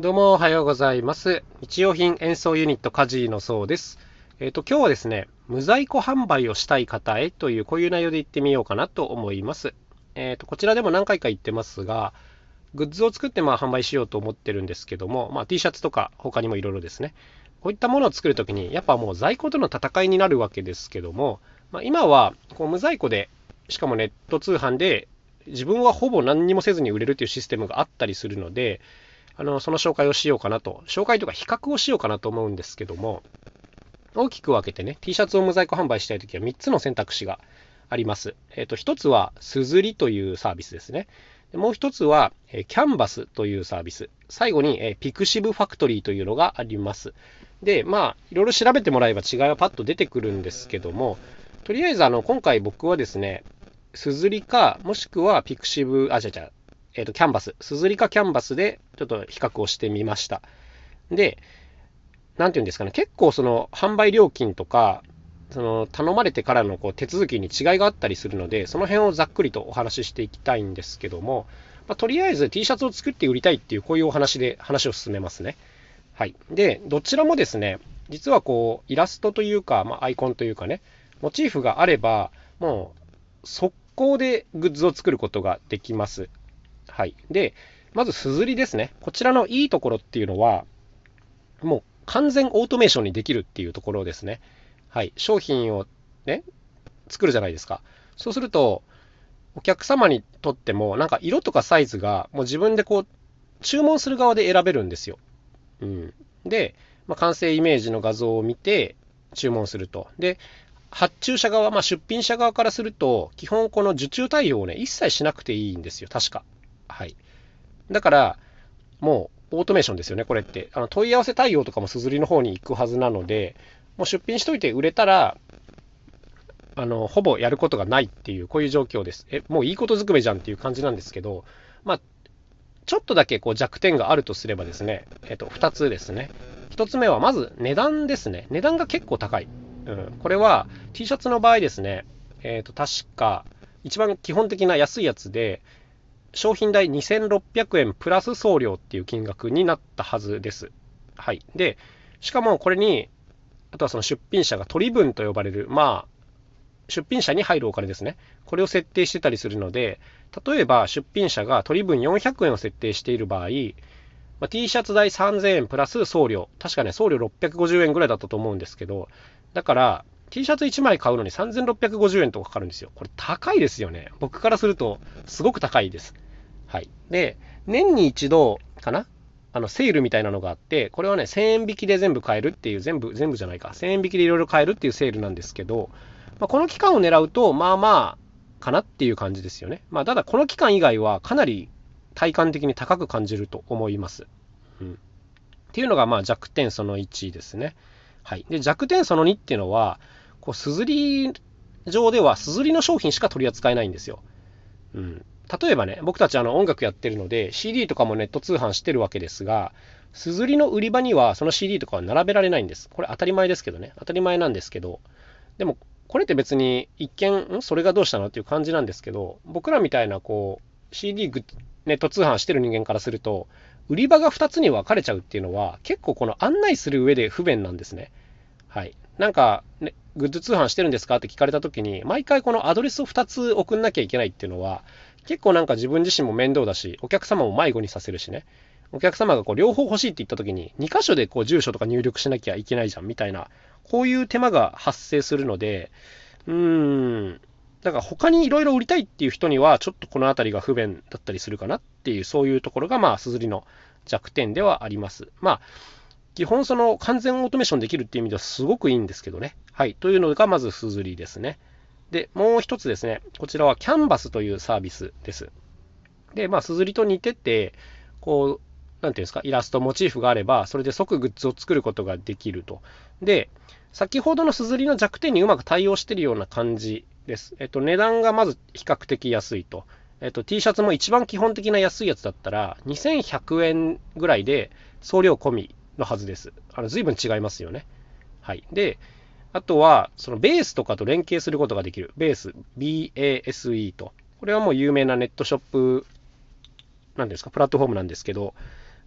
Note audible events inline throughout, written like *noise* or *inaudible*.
どうもおはようございます。日用品演奏ユニットカジーのそうです。えっ、ー、と、今日はですね、無在庫販売をしたい方へというこういう内容で言ってみようかなと思います。えっ、ー、と、こちらでも何回か言ってますが、グッズを作ってまあ販売しようと思ってるんですけども、まあ、T シャツとか他にもいろいろですね。こういったものを作るときに、やっぱもう在庫との戦いになるわけですけども、まあ、今はこう無在庫で、しかもネット通販で自分はほぼ何にもせずに売れるというシステムがあったりするので、あの、その紹介をしようかなと、紹介とか比較をしようかなと思うんですけども、大きく分けてね、T シャツを無在庫販売したいときは3つの選択肢があります。えっ、ー、と、1つは、 SUZURI というサービスですね。もう1つは、え Canvath というサービス。最後に、え pixivFACTORY というのがあります。で、まあ、いろいろ調べてもらえば違いはパッと出てくるんですけども、とりあえず、あの、今回僕はですね、すずりか、もしくはピクシブ、あ、違う違う、えっ、ー、と、キャンバス、すずりかキャンバスでちょっと比較をしてみました。で、なんていうんですかね、結構その販売料金とか、その頼まれてからのこう手続きに違いがあったりするので、その辺をざっくりとお話ししていきたいんですけども、まあ、とりあえず T シャツを作って売りたいっていう、こういうお話で話を進めますね。はい。で、どちらもですね、実はこう、イラストというか、まあ、アイコンというかね、モチーフがあれば、もう、速攻でグッズを作ることができます。はい。で、まず、すずりですね。こちらのいいところっていうのは、もう完全オートメーションにできるっていうところですね。はい。商品をね、作るじゃないですか。そうすると、お客様にとっても、なんか色とかサイズが、もう自分でこう、注文する側で選べるんですよ。うん。で、まあ、完成イメージの画像を見て、注文すると。で、発注者側、まあ、出品者側からすると、基本この受注対応をね、一切しなくていいんですよ。確か。はい。だから、もうオートメーションですよね、これって。あの問い合わせ対応とかもすずりの方に行くはずなので、もう出品しといて売れたら、あの、ほぼやることがないっていう、こういう状況です。え、もういいことずくめじゃんっていう感じなんですけど、まあ、ちょっとだけこう弱点があるとすればですね、えっと、2つですね。1つ目は、まず値段ですね。値段が結構高い。うん。これは T シャツの場合ですね、えっと、確か、一番基本的な安いやつで、商品代2600円プラス送料っていう金額になったはずです。はい。で、しかもこれに、あとはその出品者が取り分と呼ばれる、まあ、出品者に入るお金ですね。これを設定してたりするので、例えば出品者が取り分400円を設定している場合、まあ、T シャツ代3000円プラス送料。確かね、送料650円ぐらいだったと思うんですけど、だから、T シャツ1枚買うのに3650円とかかかるんですよ。これ高いですよね。僕からするとすごく高いです。はい。で、年に一度かなあの、セールみたいなのがあって、これはね、1000円引きで全部買えるっていう、全部、全部じゃないか、1000円引きでいろいろ買えるっていうセールなんですけど、まあ、この期間を狙うと、まあまあ、かなっていう感じですよね。まあ、ただこの期間以外はかなり体感的に高く感じると思います。うん。っていうのが、まあ弱点その1ですね。はい。で、弱点その2っていうのは、こう、すずり上では、すずりの商品しか取り扱えないんですよ。うん。例えばね、僕たちあの音楽やってるので、CD とかもネット通販してるわけですが、すずりの売り場にはその CD とかは並べられないんです。これ当たり前ですけどね。当たり前なんですけど、でも、これって別に一見、ん？それがどうしたのっていう感じなんですけど、僕らみたいなこう、CD ネット通販してる人間からすると、売り場が2つに分かれちゃうっていうのは、結構この案内する上で不便なんですね。はい。なんか、ね、グッズ通販してるんですかって聞かれた時に、毎回このアドレスを2つ送んなきゃいけないっていうのは、結構なんか自分自身も面倒だし、お客様も迷子にさせるしね。お客様がこう両方欲しいって言った時に、2箇所でこう住所とか入力しなきゃいけないじゃんみたいな、こういう手間が発生するので、うーん、だから他にいろいろ売りたいっていう人には、ちょっとこの辺りが不便だったりするかなっていう、そういうところが、まあ、すずりの弱点ではあります。まあ、基本その完全オートメーションできるっていう意味ではすごくいいんですけどね。はい。というのがまずすずりですね。で、もう一つですね。こちらはキャンバスというサービスです。で、まあ、すずりと似てて、こう、なんていうんですか、イラスト、モチーフがあれば、それで即グッズを作ることができると。で、先ほどのすずりの弱点にうまく対応しているような感じです。えっと、値段がまず比較的安いと。えっと、T シャツも一番基本的な安いやつだったら、2100円ぐらいで送料込みのはずです。あの、随分違いますよね。はい。で、あとは、そのベースとかと連携することができる。ベース、BASE と。これはもう有名なネットショップ、なんですか、プラットフォームなんですけど、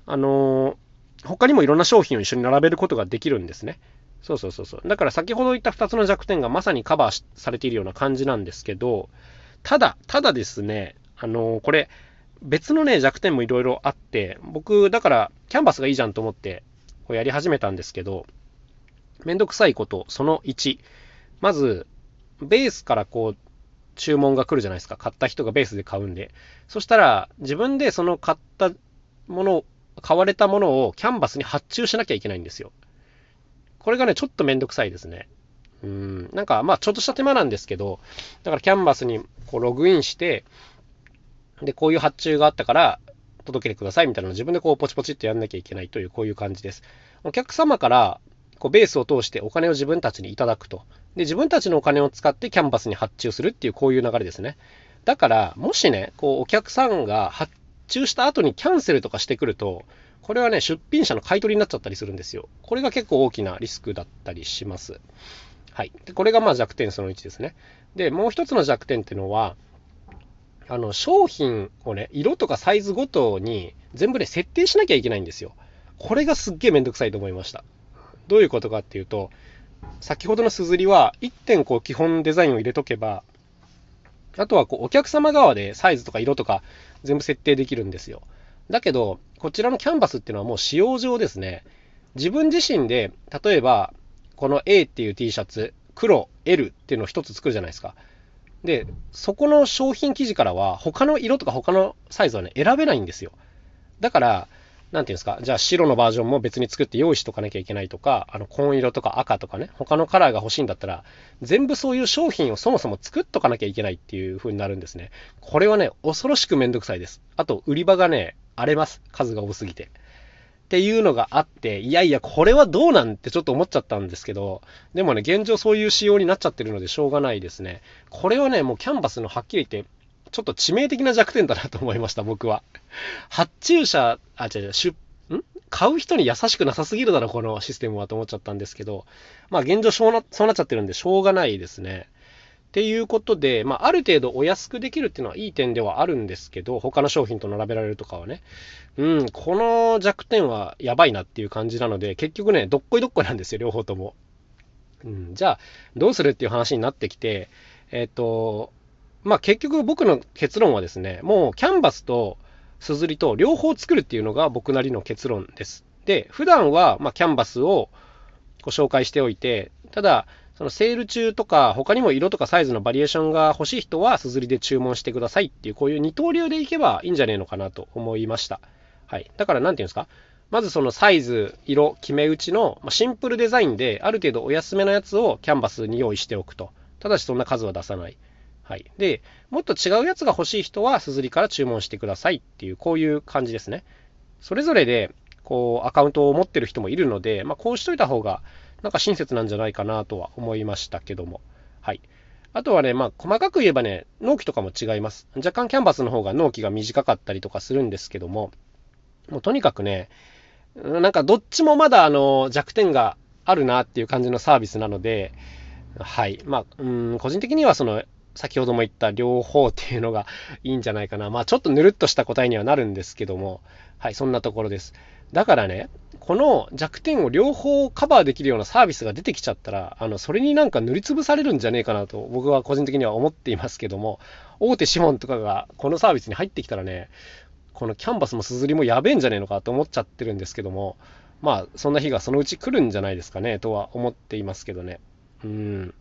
あのー、他にもいろんな商品を一緒に並べることができるんですね。そうそうそうそう。だから先ほど言った2つの弱点がまさにカバーされているような感じなんですけど、ただ、ただですね、あのー、これ、別のね、弱点もいろいろあって、僕、だから、キャンバスがいいじゃんと思って、こうやり始めたんですけど、めんどくさいこと、その1。まず、ベースからこう、注文が来るじゃないですか。買った人がベースで買うんで。そしたら、自分でその買ったもの、買われたものをキャンバスに発注しなきゃいけないんですよ。これがね、ちょっとめんどくさいですね。うん、なんか、まあ、ちょっとした手間なんですけど、だからキャンバスにこうログインして、で、こういう発注があったから、届けてくださいみたいなのを自分でこうポチポチってやんなきゃいけないという、こういう感じです。お客様からこうベースを通してお金を自分たちにいただくと。で、自分たちのお金を使ってキャンバスに発注するっていうこういう流れですね。だから、もしね、こうお客さんが発注した後にキャンセルとかしてくると、これはね、出品者の買い取りになっちゃったりするんですよ。これが結構大きなリスクだったりします。はい。で、これがまあ弱点その1ですね。で、もう一つの弱点っていうのは、あの、商品をね、色とかサイズごとに全部ね、設定しなきゃいけないんですよ。これがすっげえめんどくさいと思いました。どういうことかっていうと、先ほどのすずりは1点こう基本デザインを入れとけば、あとはこうお客様側でサイズとか色とか全部設定できるんですよ。だけど、こちらのキャンバスっていうのはもう使用上ですね、自分自身で、例えば、この A っていう T シャツ、黒、L っていうのを一つ作るじゃないですか。で、そこの商品記事からは、他の色とか他のサイズはね、選べないんですよ。だから、なんていうんですか、じゃあ白のバージョンも別に作って用意しとかなきゃいけないとか、あの紺色とか赤とかね、他のカラーが欲しいんだったら、全部そういう商品をそもそも作っとかなきゃいけないっていう風になるんですね。これはね、恐ろしくめんどくさいです。あと、売り場がね、荒れます。数が多すぎて。っていうのがあって、いやいや、これはどうなんてちょっと思っちゃったんですけど、でもね、現状そういう仕様になっちゃってるのでしょうがないですね。これはね、もうキャンバスのはっきり言って、ちょっと致命的な弱点だなと思いました、*laughs* 僕は。発注者、あ、違う違う、出買う人に優しくなさすぎるだろ、このシステムはと思っちゃったんですけど、まあ現状そうなそうなっちゃってるんでしょうがないですね。っていうことで、まあ、ある程度お安くできるっていうのはいい点ではあるんですけど、他の商品と並べられるとかはね。うん、この弱点はやばいなっていう感じなので、結局ね、どっこいどっこいなんですよ、両方とも。うん、じゃあ、どうするっていう話になってきて、えっ、ー、と、まあ、結局僕の結論はですね、もうキャンバスとすずりと両方作るっていうのが僕なりの結論です。で、普段は、まキャンバスをご紹介しておいて、ただ、そのセール中とか、他にも色とかサイズのバリエーションが欲しい人は、すずりで注文してくださいっていう、こういう二刀流でいけばいいんじゃねえのかなと思いました。はい。だから、なんていうんですか？まずそのサイズ、色、決め打ちのシンプルデザインで、ある程度お安めのやつをキャンバスに用意しておくと。ただしそんな数は出さない。はい。で、もっと違うやつが欲しい人は、すずりから注文してくださいっていう、こういう感じですね。それぞれで、こう、アカウントを持ってる人もいるので、まあ、こうしといた方が、なんか親切なんじゃないかなとは思いましたけども。はい。あとはね、まあ、細かく言えばね、納期とかも違います。若干キャンバスの方が納期が短かったりとかするんですけども、もうとにかくね、なんかどっちもまだあの弱点があるなっていう感じのサービスなので、はい。まあ、うん、個人的にはその先ほども言った両方っていうのがいいんじゃないかな。まあちょっとぬるっとした答えにはなるんですけども、はい、そんなところです。だからね、この弱点を両方カバーできるようなサービスが出てきちゃったら、あの、それになんか塗りつぶされるんじゃねえかなと僕は個人的には思っていますけども、大手資本とかがこのサービスに入ってきたらね、このキャンバスもすずりもやべえんじゃねえのかと思っちゃってるんですけども、まあそんな日がそのうち来るんじゃないですかねとは思っていますけどね。うん。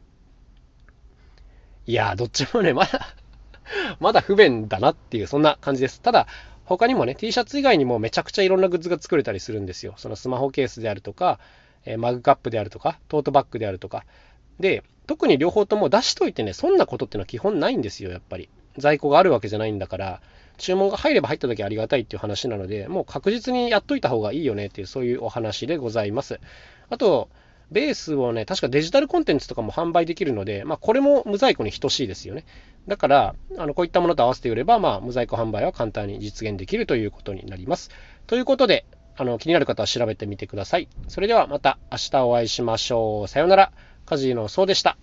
いや、どっちもね、まだ *laughs* まだ不便だなっていう、そんな感じです。ただ、他にもね、T シャツ以外にもめちゃくちゃいろんなグッズが作れたりするんですよ。そのスマホケースであるとか、えマグカップであるとか、トートバッグであるとか。で、特に両方とも出しといてね、そんなことっていうのは基本ないんですよ、やっぱり。在庫があるわけじゃないんだから、注文が入れば入った時ありがたいっていう話なので、もう確実にやっといた方がいいよねっていう、そういうお話でございます。あと、ベースをね、確かデジタルコンテンツとかも販売できるので、まあ、これも無在庫に等しいですよね。だから、あのこういったものと合わせて売れば、まあ、無在庫販売は簡単に実現できるということになります。ということで、あの気になる方は調べてみてください。それではまた明日お会いしましょう。さようなら。カジノそうでした。